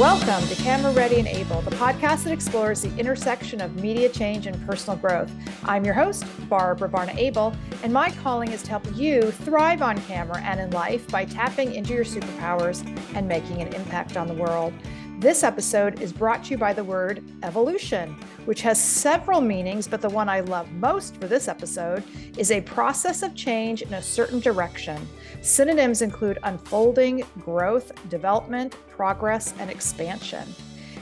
Welcome to Camera Ready and Able, the podcast that explores the intersection of media change and personal growth. I'm your host, Barbara Varna Abel, and my calling is to help you thrive on camera and in life by tapping into your superpowers and making an impact on the world. This episode is brought to you by the word evolution, which has several meanings, but the one I love most for this episode is a process of change in a certain direction. Synonyms include unfolding, growth, development, progress, and expansion.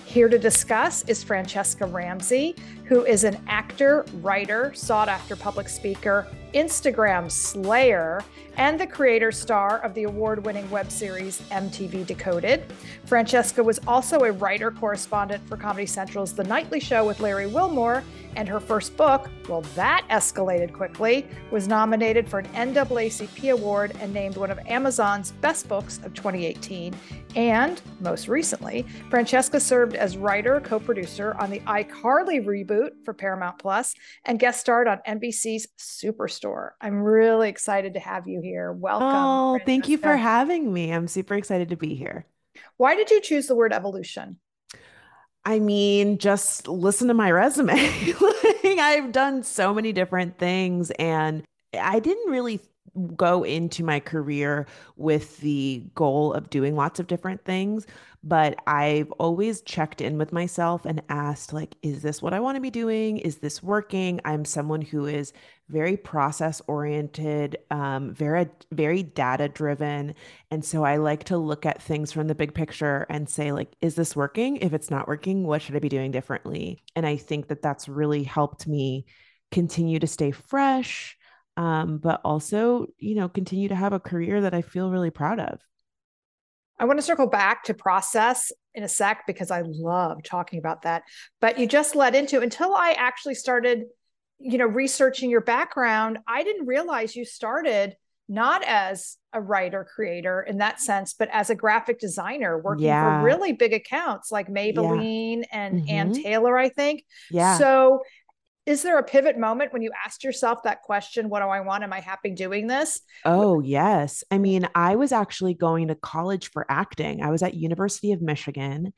Here to discuss is Franchesca Ramsey, who is an actor, writer, sought after public speaker, Instagram slayer, and the creator star of the award winning web series MTV Decoded. Franchesca was also a writer correspondent for Comedy Central's The Nightly Show with Larry Wilmore, and her first book, well, that escalated quickly, was nominated for an NAACP award and named one of Amazon's best books of 2018. And most recently, Francesca served as writer, co producer on the iCarly reboot for Paramount Plus and guest starred on NBC's Superstore. I'm really excited to have you here. Welcome. Oh, thank you for having me. I'm super excited to be here. Why did you choose the word evolution? I mean, just listen to my resume. like, I've done so many different things and I didn't really go into my career with the goal of doing lots of different things but I've always checked in with myself and asked like is this what I want to be doing? Is this working? I'm someone who is very process oriented um, very very data driven and so I like to look at things from the big picture and say like is this working? If it's not working what should I be doing differently? And I think that that's really helped me continue to stay fresh um, but also, you know, continue to have a career that I feel really proud of. I want to circle back to process in a sec because I love talking about that. But you just led into until I actually started, you know, researching your background, I didn't realize you started not as a writer creator in that sense, but as a graphic designer working yeah. for really big accounts like Maybelline yeah. and mm-hmm. Ann Taylor, I think. Yeah. So is there a pivot moment when you asked yourself that question what do i want? Am i happy doing this? Oh yes. I mean i was actually going to college for acting. I was at university of michigan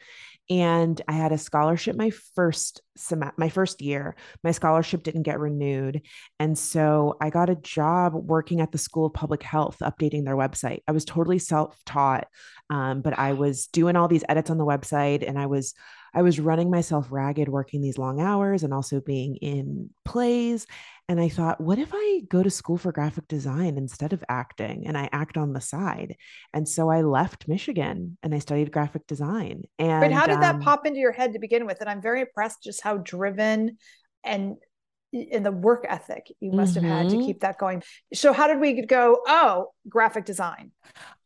and i had a scholarship my first sem- my first year. My scholarship didn't get renewed and so i got a job working at the school of public health updating their website. I was totally self-taught um, but i was doing all these edits on the website and i was I was running myself ragged working these long hours and also being in plays. And I thought, what if I go to school for graphic design instead of acting and I act on the side? And so I left Michigan and I studied graphic design. And but how did um, that pop into your head to begin with? And I'm very impressed just how driven and in the work ethic you must have mm-hmm. had to mm-hmm. keep that going. So how did we go, oh, graphic design?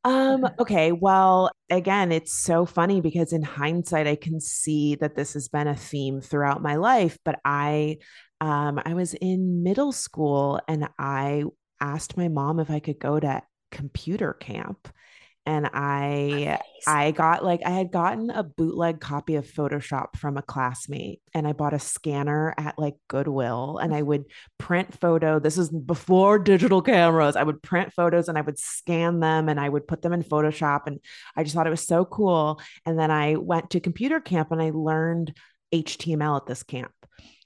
Um, okay. Well, again, it's so funny because in hindsight, I can see that this has been a theme throughout my life. But I, um, I was in middle school and I asked my mom if I could go to computer camp and I I got like I had gotten a bootleg copy of Photoshop from a classmate and I bought a scanner at like Goodwill and I mm-hmm. would print photo this is before digital cameras I would print photos and I would scan them and I would put them in Photoshop and I just thought it was so cool and then I went to computer camp and I learned HTML at this camp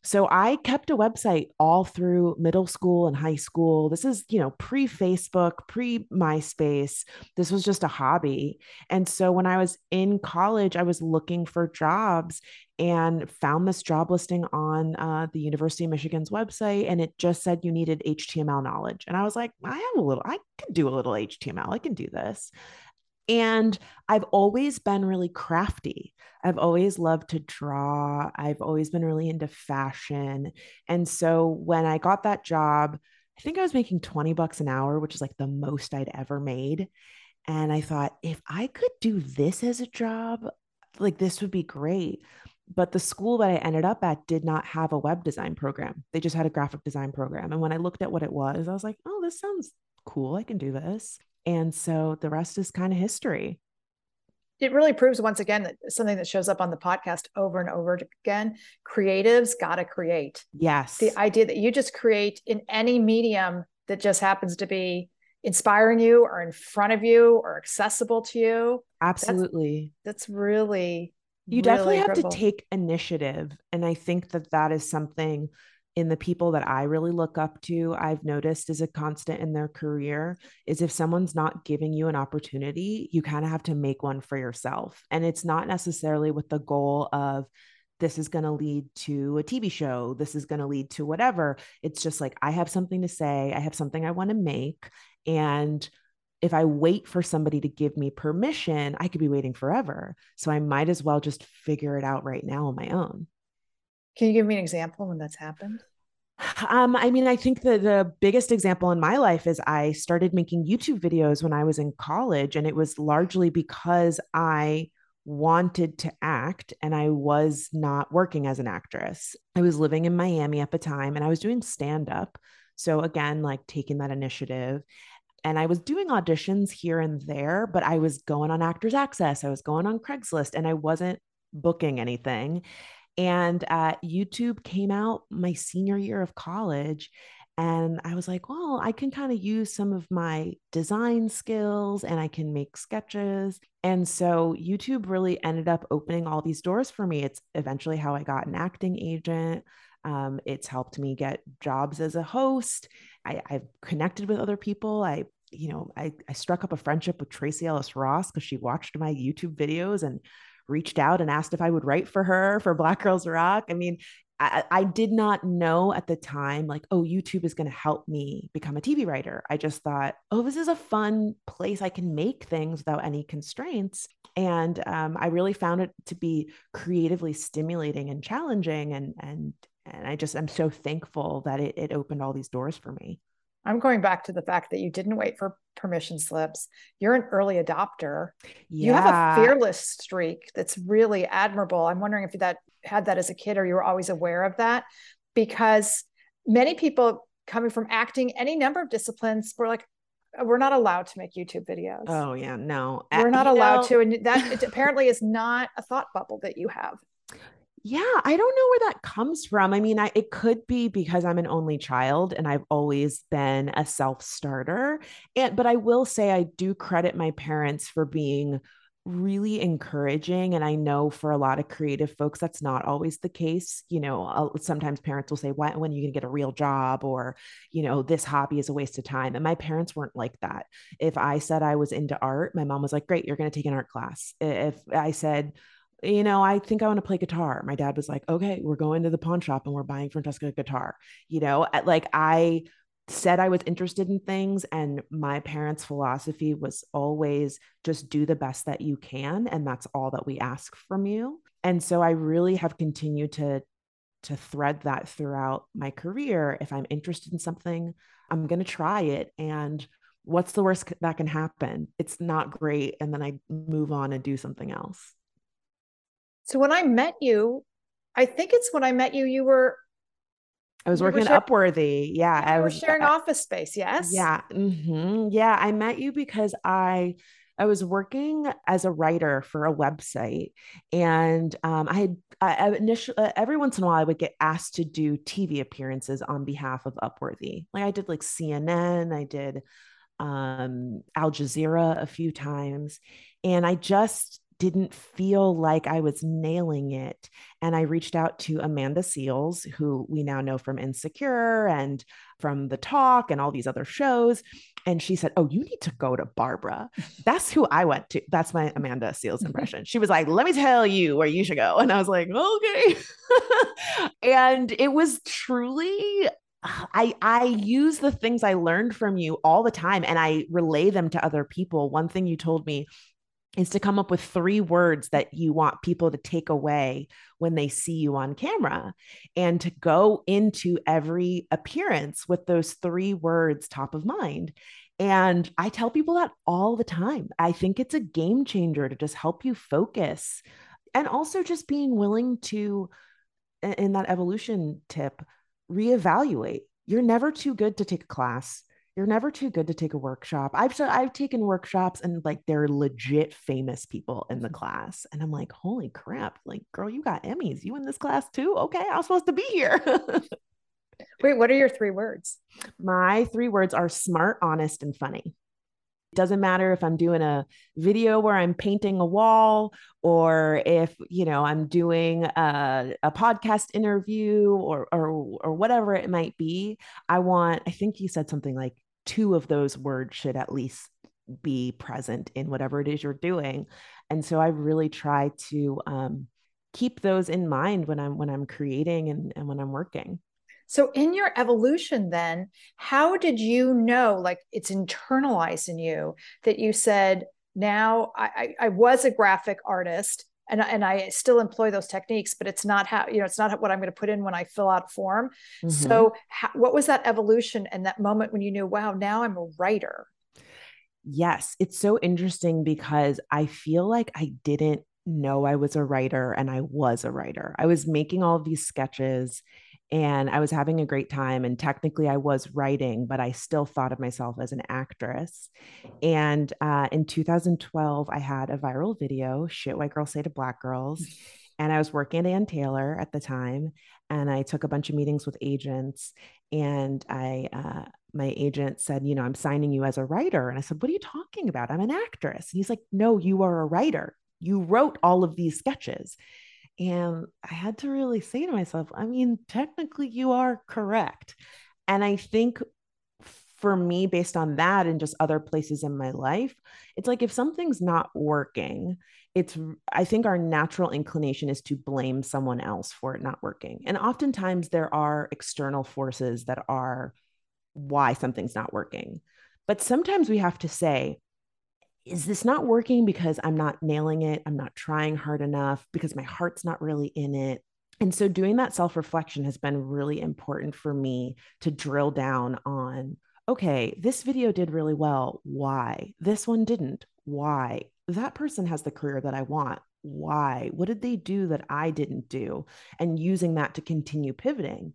so I kept a website all through middle school and high school. This is, you know, pre Facebook, pre MySpace. This was just a hobby. And so when I was in college, I was looking for jobs and found this job listing on uh, the University of Michigan's website. And it just said you needed HTML knowledge. And I was like, I have a little, I can do a little HTML. I can do this. And I've always been really crafty. I've always loved to draw. I've always been really into fashion. And so when I got that job, I think I was making 20 bucks an hour, which is like the most I'd ever made. And I thought, if I could do this as a job, like this would be great. But the school that I ended up at did not have a web design program. They just had a graphic design program. And when I looked at what it was, I was like, oh, this sounds cool. I can do this. And so the rest is kind of history. It really proves once again that something that shows up on the podcast over and over again creatives got to create. Yes. The idea that you just create in any medium that just happens to be inspiring you or in front of you or accessible to you. Absolutely. That's, that's really You really definitely have to take initiative. And I think that that is something in the people that I really look up to, I've noticed is a constant in their career is if someone's not giving you an opportunity, you kind of have to make one for yourself. And it's not necessarily with the goal of, this is going to lead to a TV show. This is going to lead to whatever. It's just like, I have something to say. I have something I want to make. And if I wait for somebody to give me permission, I could be waiting forever. So I might as well just figure it out right now on my own. Can you give me an example when that's happened? Um, I mean, I think the the biggest example in my life is I started making YouTube videos when I was in college, and it was largely because I wanted to act and I was not working as an actress. I was living in Miami at the time and I was doing stand up. So, again, like taking that initiative. And I was doing auditions here and there, but I was going on Actors Access, I was going on Craigslist, and I wasn't booking anything. And uh, YouTube came out my senior year of college. And I was like, well, I can kind of use some of my design skills and I can make sketches. And so YouTube really ended up opening all these doors for me. It's eventually how I got an acting agent. Um, it's helped me get jobs as a host. I, have connected with other people. I, you know, I, I struck up a friendship with Tracee Ellis Ross because she watched my YouTube videos and reached out and asked if I would write for her for Black Girls Rock. I mean, I, I did not know at the time, like, oh, YouTube is going to help me become a TV writer. I just thought, oh, this is a fun place I can make things without any constraints. And um, I really found it to be creatively stimulating and challenging. And, and, and I just, I'm so thankful that it, it opened all these doors for me. I'm going back to the fact that you didn't wait for permission slips. You're an early adopter. Yeah. You have a fearless streak that's really admirable. I'm wondering if that had that as a kid or you were always aware of that because many people coming from acting any number of disciplines were like uh, we're not allowed to make YouTube videos. Oh yeah, no. We're not allowed know... to and that apparently is not a thought bubble that you have. Yeah, I don't know where that comes from. I mean, I, it could be because I'm an only child and I've always been a self-starter. And but I will say I do credit my parents for being really encouraging and i know for a lot of creative folks that's not always the case you know sometimes parents will say when are you going to get a real job or you know this hobby is a waste of time and my parents weren't like that if i said i was into art my mom was like great you're going to take an art class if i said you know, I think I want to play guitar. My dad was like, okay, we're going to the pawn shop and we're buying Franchesca a guitar. You know, like I said I was interested in things, and my parents' philosophy was always just do the best that you can. And that's all that we ask from you. And so I really have continued to to thread that throughout my career. If I'm interested in something, I'm going to try it. And what's the worst that can happen? It's not great. And then I move on and do something else. So when I met you, I think it's when I met you, you were. I was working at Upworthy. Yeah. I was sharing uh, office space. Yes. Yeah. Mm-hmm. Yeah. I met you because I, I was working as a writer for a website, and um, I had I, initially uh, every once in a while I would get asked to do TV appearances on behalf of Upworthy. Like I did like CNN, I did um, Al Jazeera a few times, and I just didn't feel like I was nailing it. And I reached out to Amanda Seales, who we now know from Insecure and from The Talk and all these other shows. And she said, Oh, you need to go to Barbara. That's who I went to. That's my Amanda Seales mm-hmm. impression. She was like, Let me tell you where you should go. And I was like, Okay. and it was truly I I use the things I learned from you all the time and I relay them to other people. One thing you told me is to come up with three words that you want people to take away when they see you on camera and to go into every appearance with those three words top of mind. And I tell people that all the time. I think it's a game changer to just help you focus and also just being willing to, in that evolution tip, reevaluate. You're never too good to take a class you're never too good to take a workshop. I've I've taken workshops and like they're legit famous people in the mm-hmm. class. And I'm like, holy crap, like girl, you got Emmys. You in this class too? Okay, I was supposed to be here. Wait, what are your three words? My three words are smart, honest, and funny. It doesn't matter if I'm doing a video where I'm painting a wall or if, you know, I'm doing a, a podcast interview or, or, or whatever it might be. I want, I think you said something like two of those words should at least be present in whatever it is you're doing. And so I really try to um, keep those in mind when I'm when I'm creating and, and when I'm working. So, in your evolution, then, how did you know, like it's internalized in you, that you said, now I, I, I was a graphic artist and, and I still employ those techniques, but it's not how, you know, it's not what I'm going to put in when I fill out a form. Mm-hmm. So, how, what was that evolution and that moment when you knew, wow, now I'm a writer? Yes, it's so interesting because I feel like I didn't know I was a writer and I was a writer. I was making all of these sketches and I was having a great time. And technically, I was writing, but I still thought of myself as an actress. And uh, in 2012, I had a viral video, Shit White Girls Say to Black Girls. And I was working at Ann Taylor at the time. And I took a bunch of meetings with agents. And I, uh, my agent said, You know, I'm signing you as a writer. And I said, What are you talking about? I'm an actress. And he's like, No, you are a writer. You wrote all of these sketches. And I had to really say to myself, I mean, technically, you are correct. And I think for me, based on that and just other places in my life, it's like if something's not working, it's, I think our natural inclination is to blame someone else for it not working. And oftentimes there are external forces that are why something's not working. But sometimes we have to say, is this not working because I'm not nailing it? I'm not trying hard enough because my heart's not really in it. And so doing that self reflection has been really important for me to drill down on okay, this video did really well. Why? This one didn't. Why? That person has the career that I want. Why? What did they do that I didn't do? And using that to continue pivoting.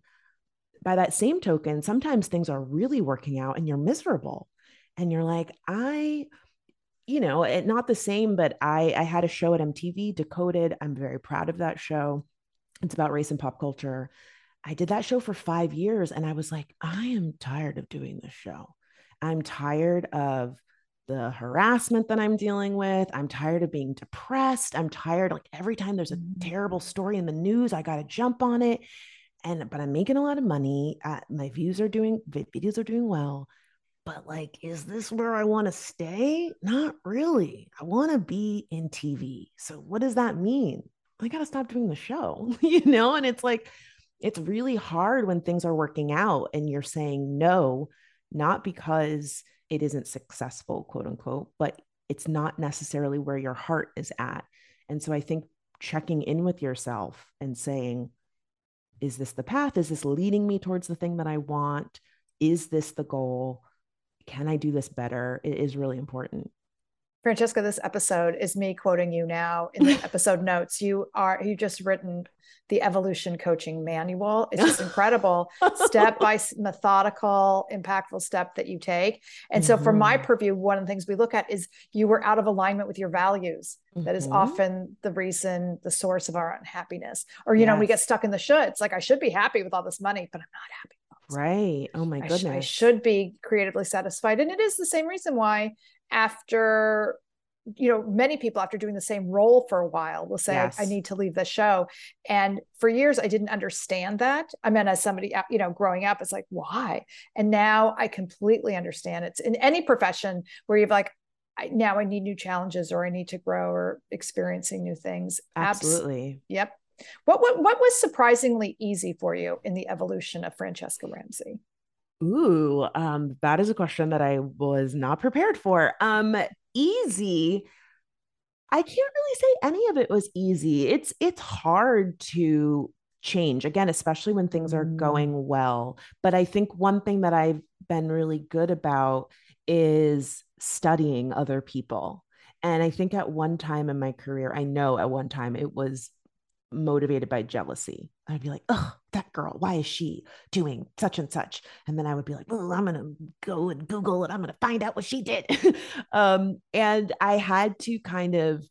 By that same token, sometimes things are really working out and you're miserable. And you're like, I you know, it, not the same, but I I had a show at MTV, Decoded. I'm very proud of that show. It's about race and pop culture. I did that show for five years, and I was like, I am tired of doing this show. I'm tired of the harassment that I'm dealing with. I'm tired of being depressed. I'm tired. Like every time there's a mm-hmm. terrible story in the news, I got to jump on it. And but I'm making a lot of money. Uh, my views are doing videos are doing well but like is this where i want to stay? Not really. I want to be in tv so what does that mean? I got to stop doing the show you know and it's like it's really hard when things are working out and you're saying no not because it isn't successful quote unquote but it's not necessarily where your heart is at. And so i think checking in with yourself and saying is this the path? Is this leading me towards the thing that i want? Is this the goal can I do this better? It is really important. Franchesca, this episode is me quoting you now in the episode notes. You are you just written the evolution coaching manual. It's just incredible, step by methodical, impactful step that you take. And mm-hmm. so, from my mm-hmm. purview, one of the things we look at is you were out of alignment with your values. Mm-hmm. That is mm-hmm. often the reason, the source of our unhappiness. Or you yes. know, we get stuck in the shoulds. Like I should be happy with all this money, but I'm not happy. Right. Oh my goodness. I, sh- I should be creatively satisfied. And it is the same reason why after you know many people after doing the same role for a while will say yes. I, I, need to leave the show and for years i didn't understand that i mean as somebody uh, you know growing up it's like why and now i completely understand it's in any profession where you've like I, now i need new challenges or i need to grow or experiencing new things absolutely Abs- yep what, what what was surprisingly easy for you in the evolution of Franchesca Ramsey? Ooh, um, that is a question that I was not prepared for. Um, easy. I can't really say any of it was easy. It's it's hard to change again, especially when things are mm. going well. But I think one thing that I've been really good about is studying other people. And I think at one time in my career, I know at one time it was motivated by jealousy. I'd be like, oh, that girl, why is she doing such and such? And then I would be like, oh, I'm going to go and Google it. I'm going to find out what she did. um, and I had to kind of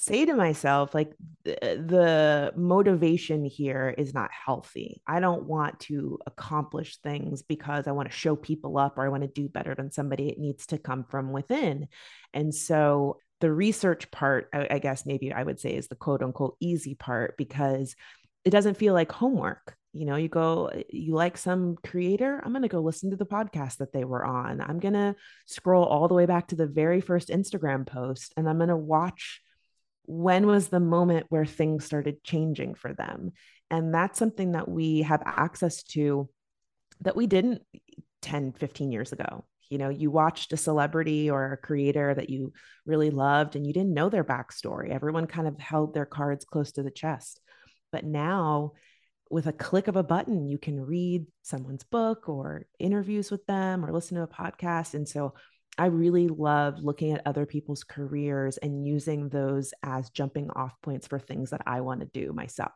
say to myself like the, the, motivation here is not healthy i don't want to accomplish things because i want to show people up or i want to do better than somebody it needs to come from within and so the research part I, I guess maybe i would say is the quote unquote easy part because it doesn't feel like homework. You know you go eh, you like some creator i'm going to go listen to the podcast that they were on. I'm going to scroll all the way back to the very first instagram post and i'm going to watch when was the moment where things started changing for them. And that's something that we have access to that we didn't 10 15 years ago you know you watched a celebrity or a creator that you really loved and you didn't know their backstory. Everyone kind of held their cards close to the chest. But now with a click of a button you can read someone's book or interviews with them or listen to a podcast. And so I really love looking at other people's careers and using those as jumping off points for things that I want to do myself.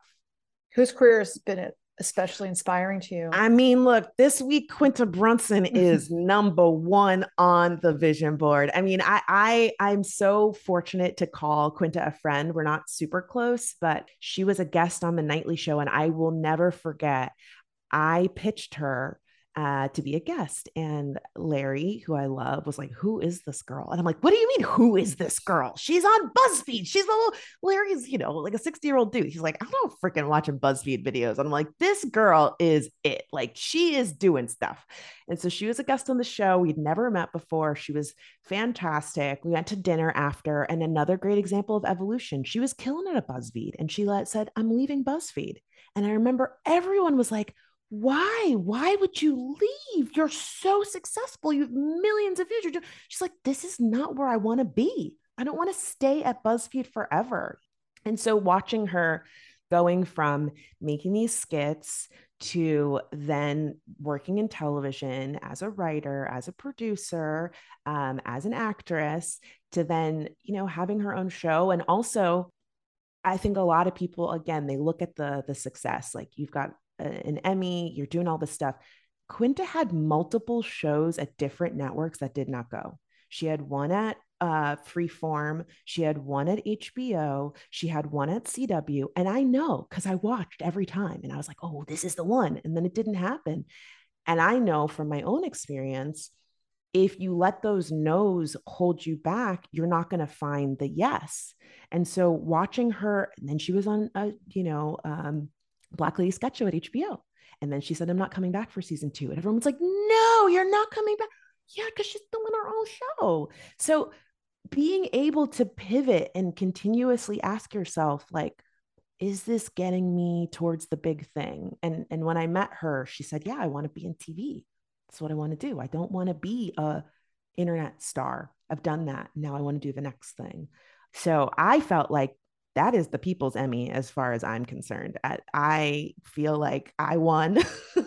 Whose career has been especially inspiring to you? I mean, look, this week Quinta Brunson is number one on the vision board. I mean, I I I'm so fortunate to call Quinta a friend. We're not super close, but she was a guest on the nightly show, and I will never forget. I pitched her uh, to be a guest. And Larry, who I love, was like, Who is this girl? And I'm like, What do you mean, who is this girl? She's on BuzzFeed. She's a little, Larry's, you know, like a 60 year old dude. He's like, I don't freaking watching BuzzFeed videos. And I'm like, This girl is it. Like, she is doing stuff. And so she was a guest on the show. We'd never met before. She was fantastic. We went to dinner after. And another great example of evolution. She was killing it at BuzzFeed. And she said, I'm leaving BuzzFeed. And I remember everyone was like, why? Why would you leave? You're so successful. You have millions of views. She's like, this is not where I want to be. I don't want to stay at BuzzFeed forever. And so watching her going from making these skits to then working in television as a writer, as a producer, um, as an actress, to then, you know, having her own show. And also, I think a lot of people, again, they look at the the success. Like you've got an Emmy, you're doing all this stuff. Quinta had multiple shows at different networks that did not go. She had one at uh, Freeform, she had one at HBO, she had one at CW. And I know because I watched every time and I was like, oh, this is the one. And then it didn't happen. And I know from my own experience, if you let those no's hold you back, you're not going to find the yes. And so watching her, and then she was on a, you know, um, Black Lady sketch show at HBO. And then she said, I'm not coming back for season two. And everyone's like, no, you're not coming back. Yeah, because she's doing her own show. So being able to pivot and continuously ask yourself, like, is this getting me towards the big thing? And and when I met her, she said, Yeah, I want to be in TV. That's what I want to do. I don't want to be a internet star. I've done that. Now I want to do the next thing. So I felt like that is the people's Emmy as far as I'm concerned. I, I feel like I won.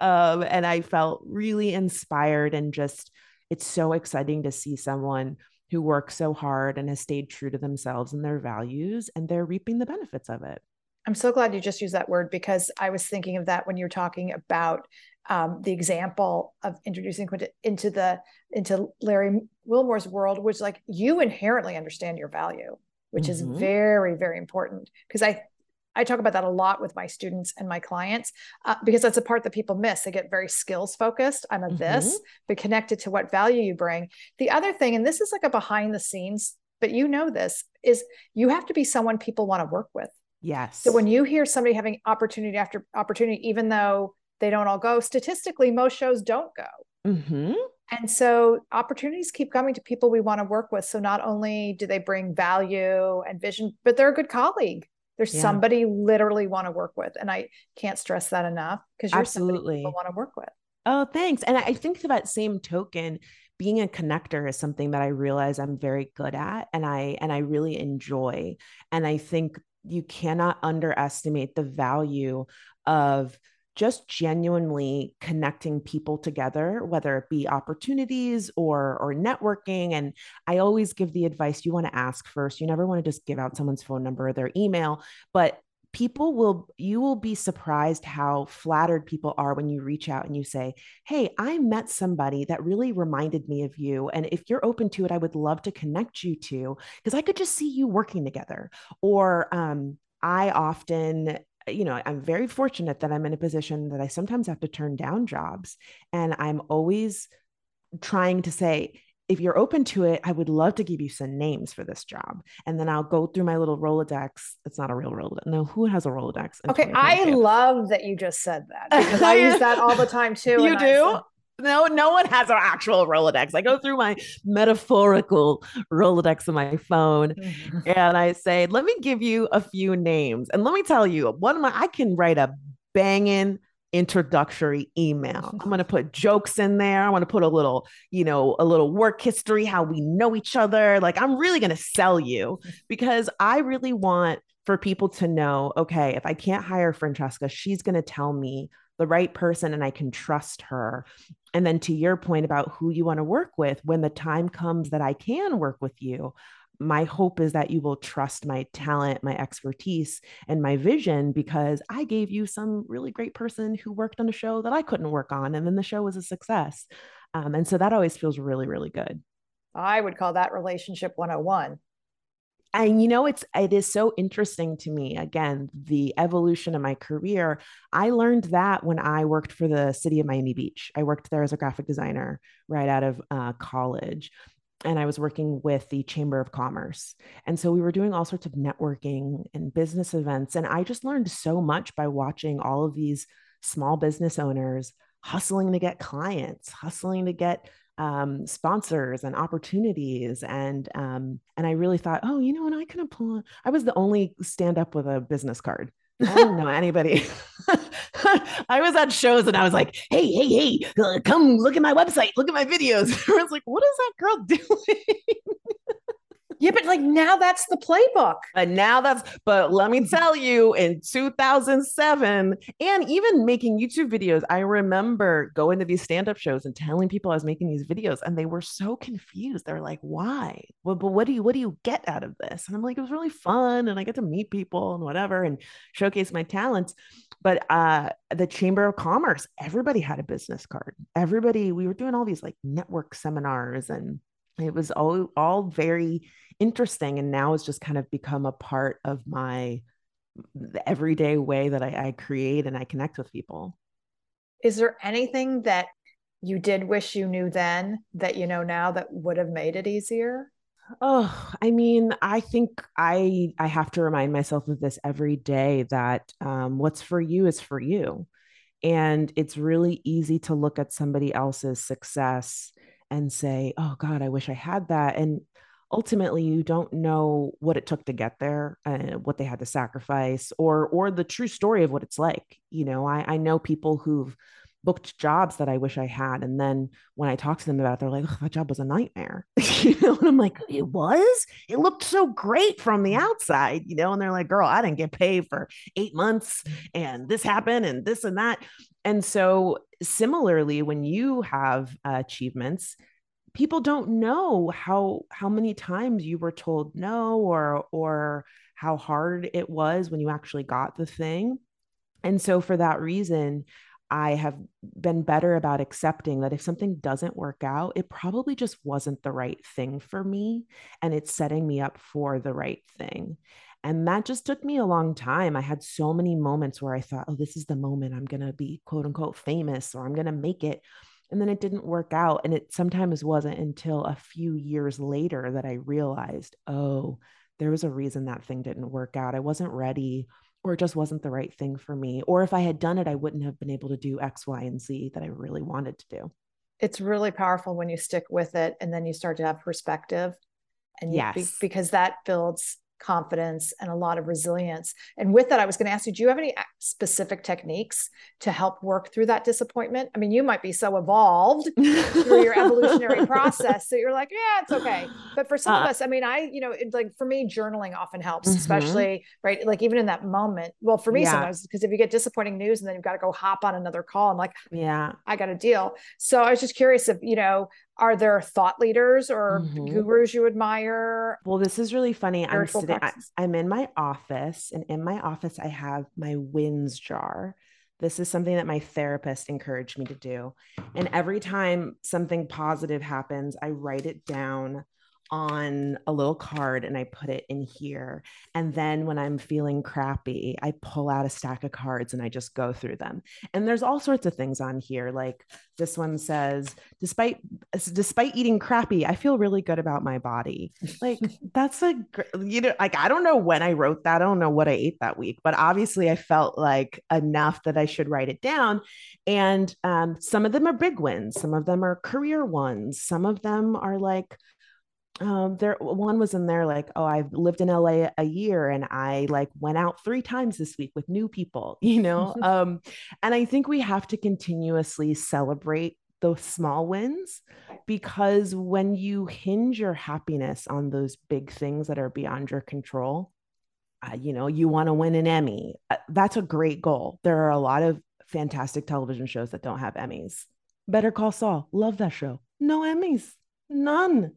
um, and I felt really inspired and just, it's so exciting to see someone who works so hard and has stayed true to themselves and their values, and they're reaping the benefits of it. I'm so glad you just used that word because I was thinking of that when you were talking about um, the example of introducing into the into Larry Wilmore's world, which like you inherently understand your value, which mm-hmm. is very very important because I I talk about that a lot with my students and my clients uh, because that's a part that people miss. They get very skills focused. I'm a mm-hmm. this, but connected to what value you bring. The other thing, and this is like a behind the scenes, but you know this, is you have to be someone people want to work with. Yes. So when you hear somebody having opportunity after opportunity, even though they don't all go. Statistically, most shows don't go. Mm-hmm. And so opportunities keep coming to people we want to work with. So not only do they bring value and vision, but they're a good colleague. There's yeah. somebody literally want to work with. And I can't stress that enough because you're Absolutely. people want to work with. Oh, thanks. And I think to that same token, being a connector is something that I realize I'm very good at and I and I really enjoy. And I think you cannot underestimate the value of just genuinely connecting people together whether it be opportunities or or networking and i always give the advice you want to ask first you never want to just give out someone's phone number or their email but people will you will be surprised how flattered people are when you reach out and you say hey i met somebody that really reminded me of you and if you're open to it i would love to connect you to because i could just see you working together or um, i often you know i'm very fortunate that i'm in a position that i sometimes have to turn down jobs and i'm always trying to say if you're open to it, I would love to give you some names for this job. And then I'll go through my little Rolodex. It's not a real Rolodex. No, who has a Rolodex? Okay. I love that you just said that because I use that all the time too. You do? No, no one has an actual Rolodex. I go through my metaphorical Rolodex on my phone mm-hmm. and I say, let me give you a few names. And let me tell you, one of my, I can write a banging introductory email. I'm going to put jokes in there. I want to put a little, you know, a little work history, how we know each other. Like, I'm really going to sell you because I really want for people to know okay, if I can't hire Franchesca, she's going to tell me the right person and I can trust her. And then to your point about who you want to work with, when the time comes that I can work with you, my hope is that you will trust my talent, my expertise, and my vision because I gave you some really great person who worked on a show that I couldn't work on. And then the show was a success. Um, and so that always feels really, really good. I would call that relationship 101 and you know it's it is so interesting to me again the evolution of my career i learned that when i worked for the city of miami beach i worked there as a graphic designer right out of uh, college and I was working with the Chamber of Commerce. And so we were doing all sorts of networking and business events. And I just learned so much by watching all of these small business owners hustling to get clients, hustling to get um, sponsors and opportunities. And um, and I really thought, oh, you know, and I can apply. I was the only stand up with a business card. I didn't know anybody. I was at shows and I was like, hey, hey, hey, uh, come look at my website, look at my videos. I was like, what is that girl doing? Like now that's the playbook. And now that's, but let me tell you, in 2007, and even making YouTube videos, I remember going to these stand up shows and telling people I was making these videos, and they were so confused. They're like, why? Well, but what do you, what do you get out of this? And I'm like, it was really fun. And I get to meet people and whatever and showcase my talents. But uh, the Chamber of Commerce, everybody had a business card. Everybody, we were doing all these like network seminars and it was all all very interesting and now it's just kind of become a part of my everyday way that I, I create and I connect with people. Is there anything that you did wish you knew then that you know now that would have made it easier? Oh, I mean, I think I I have to remind myself of this every day that um, what's for you is for you, and it's really easy to look at somebody else's success and say, "Oh God, I wish I had that," and ultimately you don't know what it took to get there uh, what they had to sacrifice or or the true story of what it's like you know? I i know people who've booked jobs that i wish i had. And then when i talk to them about it they're like oh, that job was a nightmare. You know and i'm like it was? It looked so great from the outside you know and they're like girl i didn't get paid for eight months and this happened and this and that. And so similarly when you have uh, achievements people don't know how how many times you were told no or or how hard it was when you actually got the thing. And so for that reason i have been better about accepting that if something doesn't work out it probably just wasn't the right thing for me and it's setting me up for the right thing and that just took me a long time. I had so many moments where I thought, oh, this is the moment I'm going to be quote unquote famous or I'm going to make it and then it didn't work out and it sometimes wasn't until a few years later that i realized oh there was a reason that thing didn't work out i wasn't ready or it just wasn't the right thing for me or if i had done it i wouldn't have been able to do x y and z that i really wanted to do it's really powerful when you stick with it and then you start to have perspective and yes. You, because that builds confidence and a lot of resilience. And with that, I was going to ask you, do you have any specific techniques to help work through that disappointment? I mean, you might be so evolved through your evolutionary process that you're like, yeah, it's okay. But for some uh, of us, I mean, I, you know, it, like for me, journaling often helps, mm-hmm. especially, right? Like even in that moment. Well, for me, yeah. sometimes, because if you get disappointing news and then you've got to go hop on another call, I'm like, yeah, I got a deal. So I was just curious if, you know, are there thought leaders or mm-hmm. gurus you admire? Well, this is really funny. I'm sitting, I, I'm in my office, and in my office, I have my wins jar. This is something that my therapist encouraged me to do. And every time something positive happens, I write it down on a little card and I put it in here. And then when I'm feeling crappy, I pull out a stack of cards and I just go through them. And there's all sorts of things on here. Like this one says, despite despite eating crappy, I feel really good about my body. Like that's a you know, like I don't know when I wrote that. I don't know what I ate that week, but obviously I felt like enough that I should write it down. And um, some of them are big wins, some of them are career ones, some of them are like um there one was in there like oh i've lived in la a year and i like went out three times this week with new people you know? Um and i think we have to continuously celebrate those small wins because when you hinge your happiness on those big things that are beyond your control uh, you know you want to win an emmy uh, that's a great goal. There are a lot of fantastic television shows that don't have emmys. Better call saul love that show. No emmys none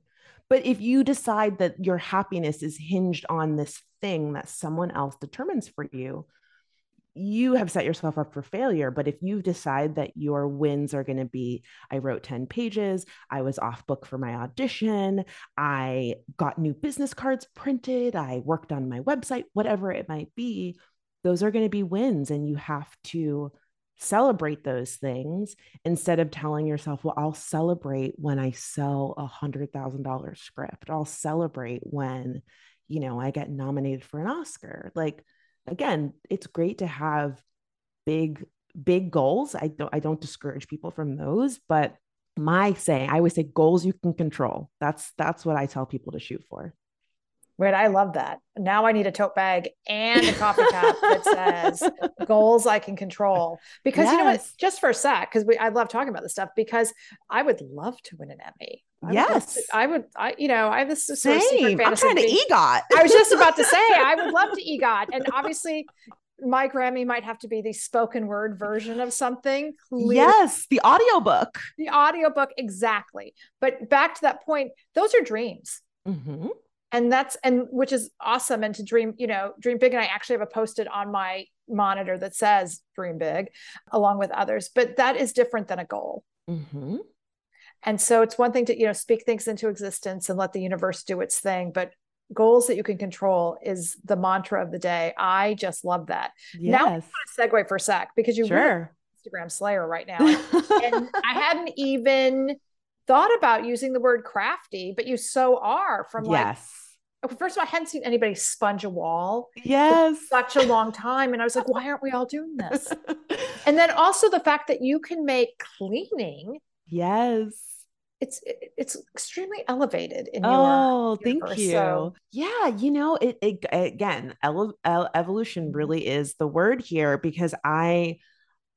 but if you decide that your happiness is hinged on this thing that someone else determines for you, you have set yourself up for failure. But if you decide that your wins are going to be, I wrote 10 pages, I was off book for my audition, I got new business cards printed, I worked on my website, whatever it might be, those are going to be wins. And you have to celebrate those things instead of telling yourself, well, I'll celebrate when I sell a hundred thousand dollar script. I'll celebrate when, you know, I get nominated for an Oscar. Like again, it's great to have big, big goals. I don't I don't discourage people from those, but my saying, I always say goals you can control. That's that's what I tell people to shoot for. Right. I love that. Now I need a tote bag and a coffee cup that says goals I can control. Because yes. you know what? Just for a sec, because we I love talking about this stuff because I would love to win an Emmy. I yes. Would to, I would, I, you know, I have this sort Same. I'm trying to EGOT. I was just about to say, I would love to EGOT. And obviously, my Grammy might have to be the spoken word version of something. Yes, the audiobook. The audiobook, exactly. But back to that point, those are dreams. Mm-hmm and that's and which is awesome and to dream you know dream big and i actually have a posted on my monitor that says dream big along with others but that is different than a goal mm-hmm. and so it's one thing to you know speak things into existence and let the universe do its thing but goals that you can control is the mantra of the day i just love that yes. now i want to segue for a sec because you sure. instagram slayer right now and i hadn't even thought about using the word crafty but you so are from like yes first of all, I hadn't seen anybody sponge a wall. Yes. such a long time. And I was like, why aren't we all doing this? and then also the fact that you can make cleaning. Yes. It's it's extremely elevated in oh, thank you. So, yeah, you know, it, it again, ele- evolution mm-hmm. really is the word here because I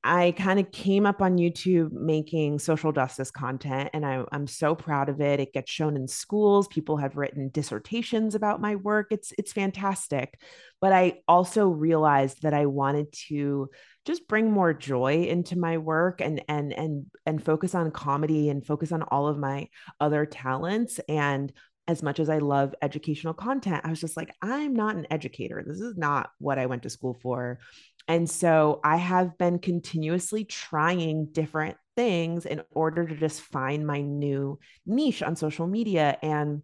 I kind of came up on YouTube making social justice content, and I, am so proud of it. It gets shown in schools. People have written dissertations about my work. It's it's fantastic. But I also realized that I wanted to just bring more joy into my work and and and and focus on comedy and focus on all of my other talents and as much as I love educational content, I was just like, I'm not an educator. This is not what I went to school for. And so I have been continuously trying different things in order to just find my new niche on social media. And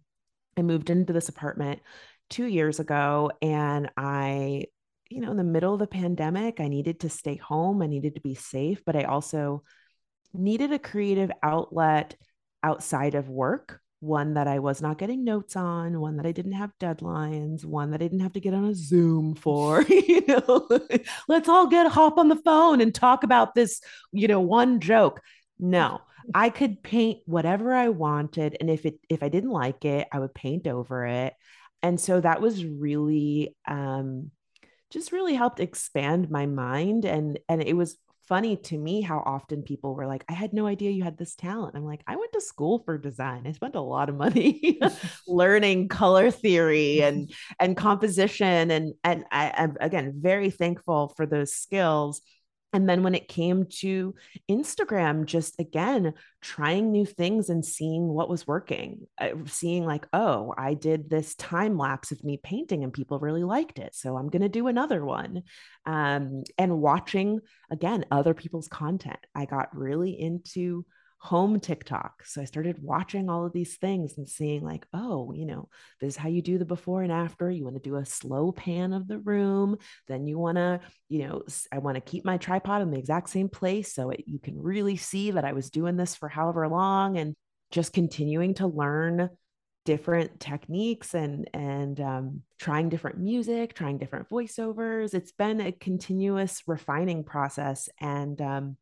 I moved into this apartment two years ago and I, you know, in the middle of the pandemic, I needed to stay home. I needed to be safe, but I also needed a creative outlet outside of work one that I was not getting notes on, one that I didn't have deadlines, one that I didn't have to get on a Zoom for, you know, let's all get hop on the phone and talk about this, you know, one joke. No, I could paint whatever I wanted and if it if I didn't like it, I would paint over it. And so that was really um just really helped expand my mind and and it was funny to me how often people were like, I had no idea you had this talent. I'm like, I went to school for design. I spent a lot of money learning color theory and and composition. And and I, I'm again very thankful for those skills. And then when it came to Instagram, just again, trying new things and seeing what was working, uh, seeing like, oh, I did this time lapse of me painting and people really liked it. So I'm going to do another one. Um, and watching again other people's content. I got really into home TikTok. So I started watching all of these things and seeing, like, oh, you know, this is how you do the before and after. You want to do a slow pan of the room. Then you want to, you know, I want to keep my tripod in the exact same place so it, you can really see that I was doing this for however long and just continuing to learn different techniques and and um, trying different music trying different voiceovers it's been a continuous refining process and um,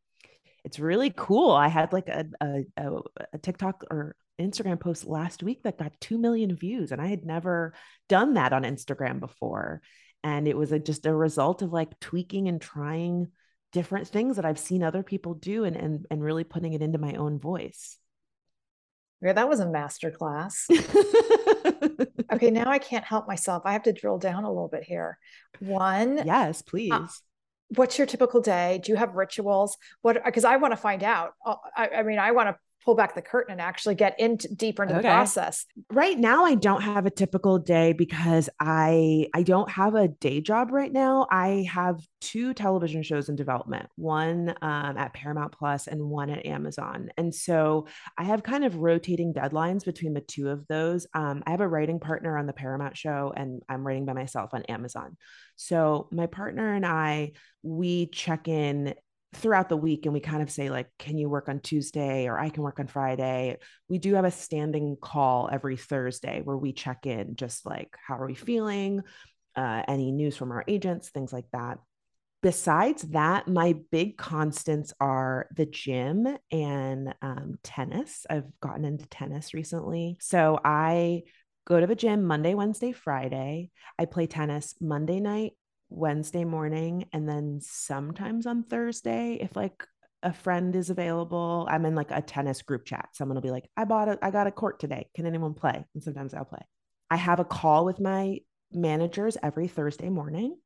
it's really cool. I had like a, a, a, TikTok or Instagram post last week that got 2 million views, and I had never done that on Instagram before. And it was a, just a result of like tweaking and trying different things that I've seen other people do and, and, and really putting it into my own voice. Yeah, that was a master class. okay, now I can't help myself. I have to drill down a little bit here. One, yes, uh, please. What's your typical day? Do you have rituals? What because I want to find out. I, I mean, I want to pull back the curtain and actually get into deeper into okay. the process. Right now I don't have a typical day because I I don't have a day job right now. I have two television shows in development, one um, at Paramount Plus and one at Amazon. And so I have kind of rotating deadlines between the two of those. Um, I have a writing partner on the Paramount show and I'm writing by myself on Amazon. So my partner and I we check in throughout the week and we kind of say like can you work on tuesday or i can work on friday? We do have a standing call every thursday where we check in just like how are we feeling? Uh, any news from our agents? things like that. Besides that my big constants are the gym and um, tennis. I've gotten into tennis recently. So i go to the gym monday wednesday friday. I play tennis monday night Wednesday morning and then sometimes on Thursday if like a friend is available. I'm in like a tennis group chat. Someone will be like, I bought a I got a court today. Can anyone play? And sometimes I'll play. I have a call with my managers every Thursday morning.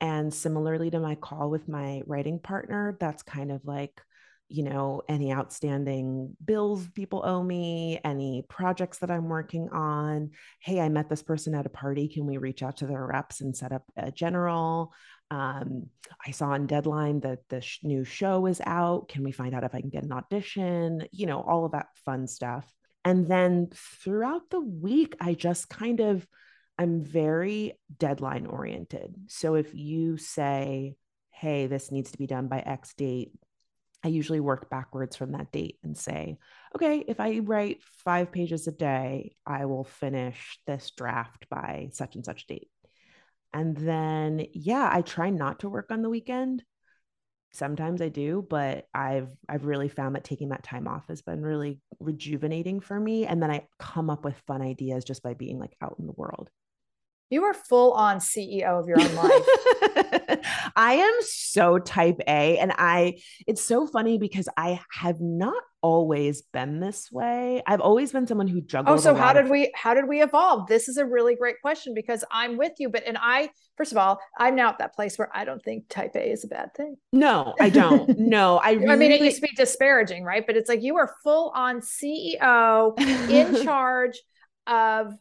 And similarly to my call with my writing partner, that's kind of like you know, any outstanding bills people owe me, any projects that I'm working on. Hey, I met this person at a party. Can we reach out to their reps and set up a general? Um, I saw on Deadline that the sh- new show is out. Can we find out if I can get an audition? You know, all of that fun stuff. And then throughout the week, I just kind of, I'm very deadline oriented. So if you say, hey, this needs to be done by X date, I usually work backwards from that date and say, okay, if I write five pages a day, I will finish this draft by such and such date. And then, yeah, I try not to work on the weekend. Sometimes I do, but I've I've really found that taking that time off has been really rejuvenating for me. And then I come up with fun ideas just by being like out in the world. You are full on CEO of your own life. I am so type A. And I, it's so funny because I have not always been this way. I've always been someone who juggles. Oh, so how did of- we, how did we evolve? This is a really great question because I'm with you. But, and I, first of all, I'm now at that place where I don't think type A is a bad thing. No, I don't. no, I really- I mean, it used to be disparaging, right? But it's like you are full on CEO in charge of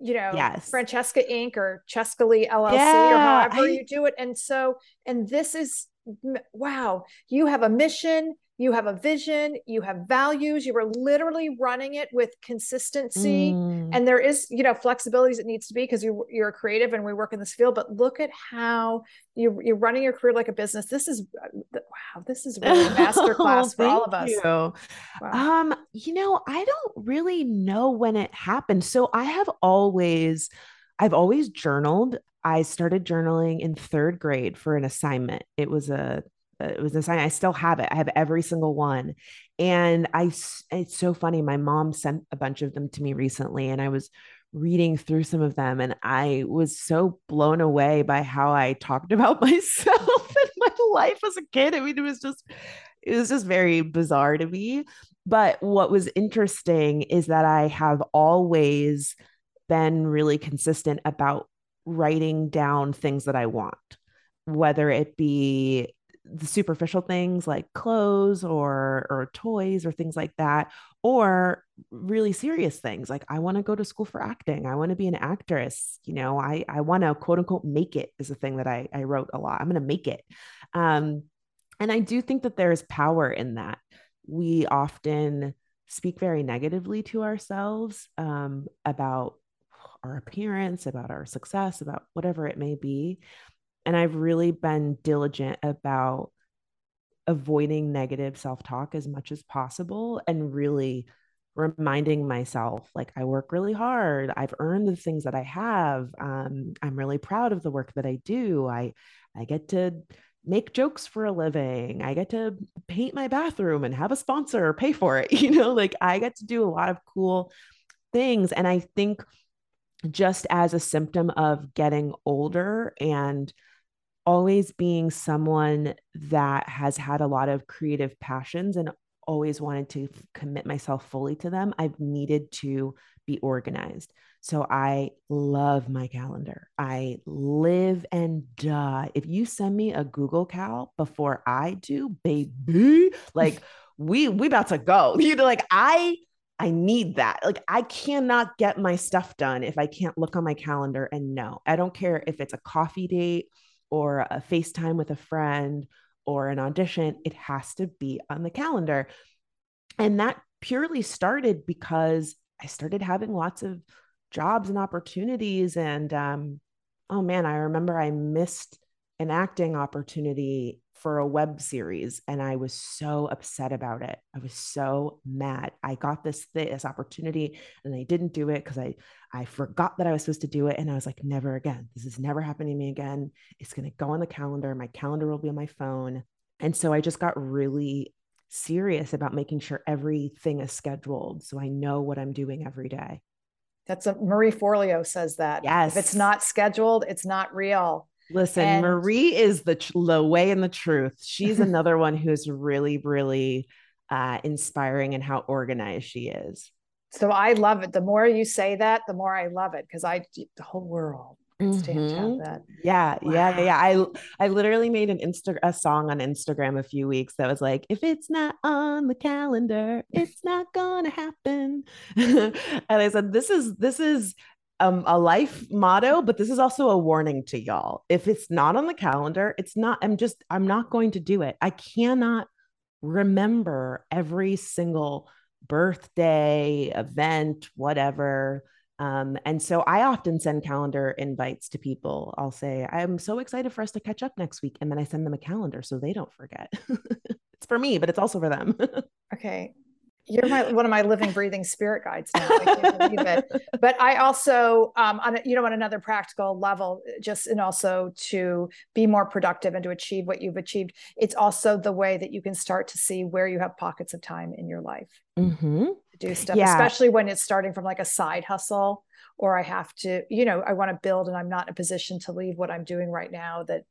you know, yes. Franchesca Inc. or Chescaleigh LLC yeah, or however I... you do it. And so, and this is wow, you have a mission, you have a vision, you have values, you are literally running it with consistency. Mm. And there is, you know, flexibilities it needs to be because you, you're creative and we work in this field. But look at how you, you're running your career like a business. This is, uh, wow, this is really a masterclass for all of us. You. Wow. Um, you know, I don't really know when it happened. So I have always, I've always journaled. I started journaling in third grade for an assignment. It was a Uh, it was a sign. I still have it. I have every single one. And I, it's so funny. My mom sent a bunch of them to me recently, and I was reading through some of them, and I was so blown away by how I talked about myself and my life as a kid. I mean, it was just, it was just very bizarre to me. But what was interesting is that I have always been really consistent about writing down things that I want, whether it be the superficial things like clothes or or toys or things like that or really serious things like i want to go to school for acting. I want to be an actress. You know i i want to quote unquote make it is a thing that i i wrote a lot. I'm going to make it. Um and i do think that there's power in that. We often speak very negatively to ourselves um, about our appearance about our success about whatever it may be and I've really been diligent about avoiding negative self talk as much as possible and really reminding myself like I work really hard. I've earned the things that I have. Um, I'm really proud of the work that I do. I I get to make jokes for a living. I get to paint my bathroom and have a sponsor pay for it. You know, like I get to do a lot of cool things. And I think just as a symptom of getting older and always being someone that has had a lot of creative passions and always wanted to commit myself fully to them, I've needed to be organized. So I love my calendar. I live and die. If you send me a Google Cal before I do, baby, like we we about to go. You know, like I I need that. Like I cannot get my stuff done if I can't look on my calendar and know. I don't care if it's a coffee date or a FaceTime with a friend or an audition, it has to be on the calendar. And that purely started because I started having lots of jobs and opportunities. And um, oh man, I remember I missed an acting opportunity for a web series and I was so upset about it. I was so mad. I got this this opportunity and I didn't do it cuz I I forgot that I was supposed to do it and I was like never again. This is never happening to me again. It's going to go on the calendar. My calendar will be on my phone. And so I just got really serious about making sure everything is scheduled so I know what I'm doing every day. That's a Marie Forleo says that. Yes. If it's not scheduled, it's not real. Listen, and- Marie is the, the way and the truth. She's another one who's really, really uh, inspiring in how organized she is. So I love it. The more you say that, the more I love it because I the whole world Mm-hmm. that. Yeah, wow. yeah, yeah, I I literally made an Insta a song on Instagram a few weeks that was like, if it's not on the calendar, it's not gonna happen. and I said, this is this is um, a life motto, but this is also a warning to y'all. If it's not on the calendar, it's not, I'm just, I'm not going to do it. I cannot remember every single birthday, event, whatever. Um, and so I often send calendar invites to people. I'll say, I'm so excited for us to catch up next week. And then I send them a calendar so they don't forget. it's for me, but it's also for them. okay. You're my one of my living, breathing spirit guides now. I can't believe it. But I also, um, on a, you know, on another practical level, just and also to be more productive and to achieve what you've achieved. It's also the way that you can start to see where you have pockets of time in your life mm-hmm. to do stuff, yeah. especially when it's starting from like a side hustle or I have to, you know, I want to build and I'm not in a position to leave what I'm doing right now that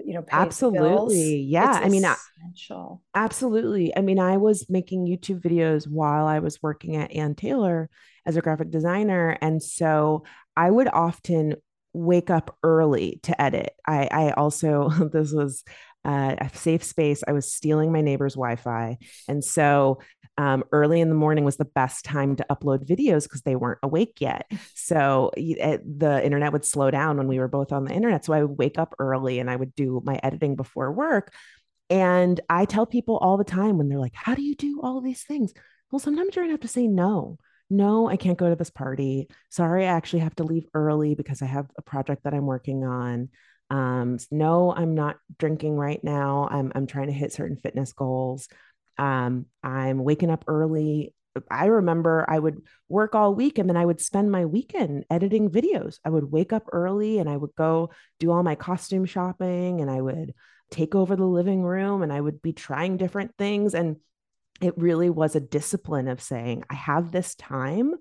you know absolutely. yeah it's i mean essential. absolutely. I mean i was making youtube videos while i was working at ann taylor as a graphic designer and so i would often wake up early to edit. I i also this was uh, a safe space. I was stealing my neighbor's Wi Fi. And so um, early in the morning was the best time to upload videos because they weren't awake yet. So it, the internet would slow down when we were both on the internet. So I would wake up early and I would do my editing before work. And I tell people all the time when they're like, How do you do all these things? Well, sometimes you're going to have to say no. No, I can't go to this party. Sorry, I actually have to leave early because I have a project that I'm working on. Um, no, I'm not drinking right now. I'm, I'm trying to hit certain fitness goals. Um, I'm waking up early. I remember I would work all week and then I would spend my weekend editing videos. I would wake up early and I would go do all my costume shopping and I would take over the living room and I would be trying different things. And it really was a discipline of saying, I have this time.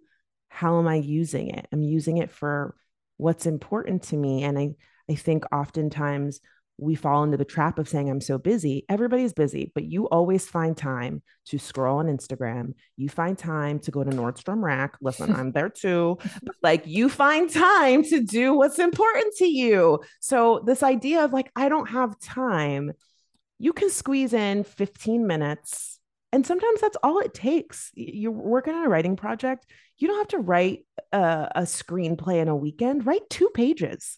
How am I using it? I'm using it for what's important to me. And I, I think oftentimes we fall into the trap of saying, I'm so busy. Everybody's busy, but you always find time to scroll on Instagram. You find time to go to Nordstrom Rack. Listen, I'm there too. But like you find time to do what's important to you. So, this idea of like, I don't have time you can squeeze in 15 minutes. And sometimes that's all it takes. You're working on a writing project. You don't have to write a, a screenplay in a weekend, write two pages.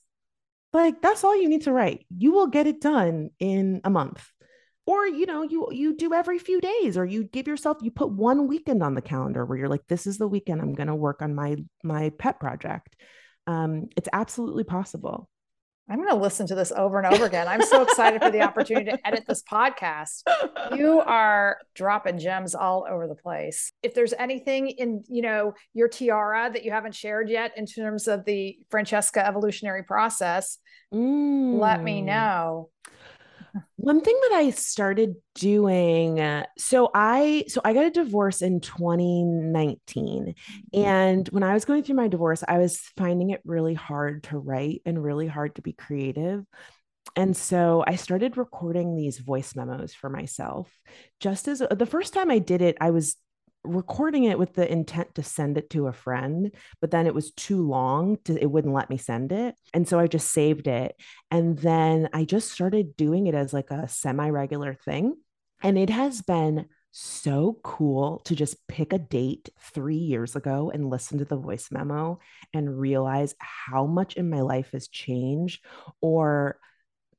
Like that's all you need to write. You will get it done in a month. Or you know you you do every few days or you give yourself you put one weekend on the calendar where you're like this is the weekend i'm going to work on my my pet project. Um, it's absolutely possible i'm going to listen to this over and over again i'm so excited for the opportunity to edit this podcast you are dropping gems all over the place if there's anything in you know your tiara that you haven't shared yet in terms of the franchesca evolutionary process mm. let me mm. know one thing that I started doing, uh, so I so I got a divorce in 2019, mm-hmm. and when I was going through my divorce, I was finding it really hard to write and really hard to be creative. And so I started recording these voice memos for myself. Just as the first time I did it, I was recording it with the intent to send it to a friend, but then it was too long to it wouldn't let me send it. And so I just saved it. And then I just started doing it as like a semi-regular thing. And it has been so cool to just pick a date three years ago and listen to the voice memo and realize how much in my life has changed or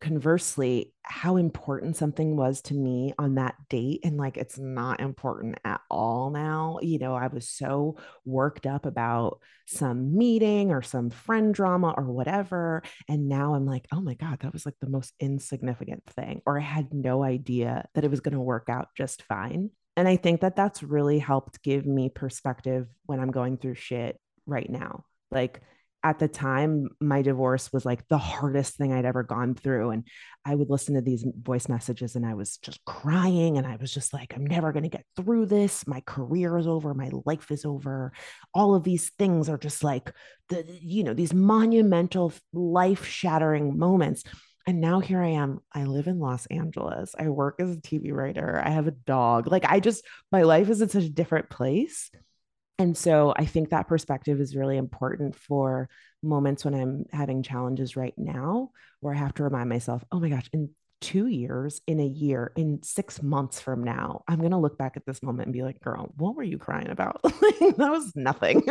conversely how important something was to me on that date and like it's not important at all now you know i was so worked up about some meeting or some friend drama or whatever and now i'm like oh my god that was like the most insignificant thing or i had no idea that it was going to work out just fine and i think that that's really helped give me perspective when i'm going through shit right now like at the time my divorce was like the hardest thing I'd ever gone through and I would listen to these voice messages and I was just crying and I was just like I'm never going to get through this my career is over my life is over all of these things are just like the you know these monumental life shattering moments and now here I am. I live in Los Angeles. I work as a TV writer. I have a dog. Like I just my life is in such a different place and so I think that perspective is really important for moments when I'm having challenges right now, where I have to remind myself, oh my gosh, in two years, in a year, in six months from now, I'm going to look back at this moment and be like, girl, what were you crying about? that was nothing.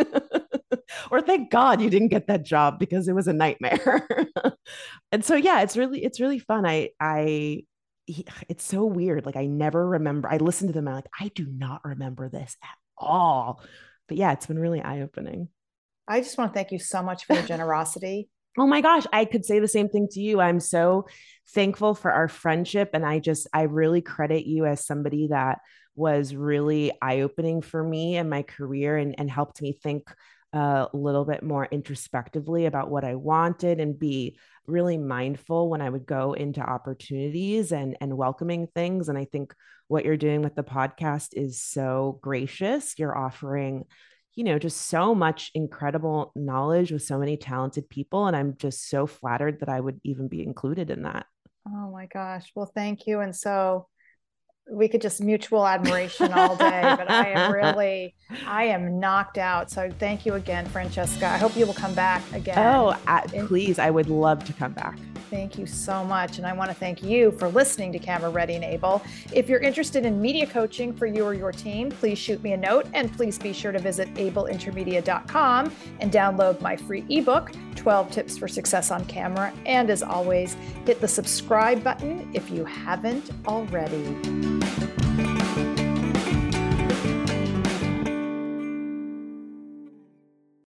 or thank God you didn't get that job because it was a nightmare. and so, yeah, it's really, it's really fun. I, I, it's so weird. Like I never remember, I listen to them. I'm like, I do not remember this at all but yeah, it's been really eye opening. I just want to thank you so much for your generosity. oh my gosh, I could say the same thing to you. I'm so thankful for our friendship. And I just, I really credit you as somebody that was really eye opening for me and my career and, and helped me think a little bit more introspectively about what I wanted and be really mindful when I would go into opportunities and and welcoming things. And I think what you're doing with the podcast is so gracious. You're offering you know just so much incredible knowledge with so many talented people. And I'm just so flattered that I would even be included in that. Oh my gosh. Well thank you. And so we could just mutual admiration all day but i am really i am knocked out so thank you again franchesca i hope you will come back again oh please i would love to come back Thank you so much. And I want to thank you for listening to Camera Ready and Able. If you're interested in media coaching for you or your team, please shoot me a note and please be sure to visit ableintermedia.com and download my free ebook, 12 Tips for Success on Camera. And as always, hit the subscribe button if you haven't already thank you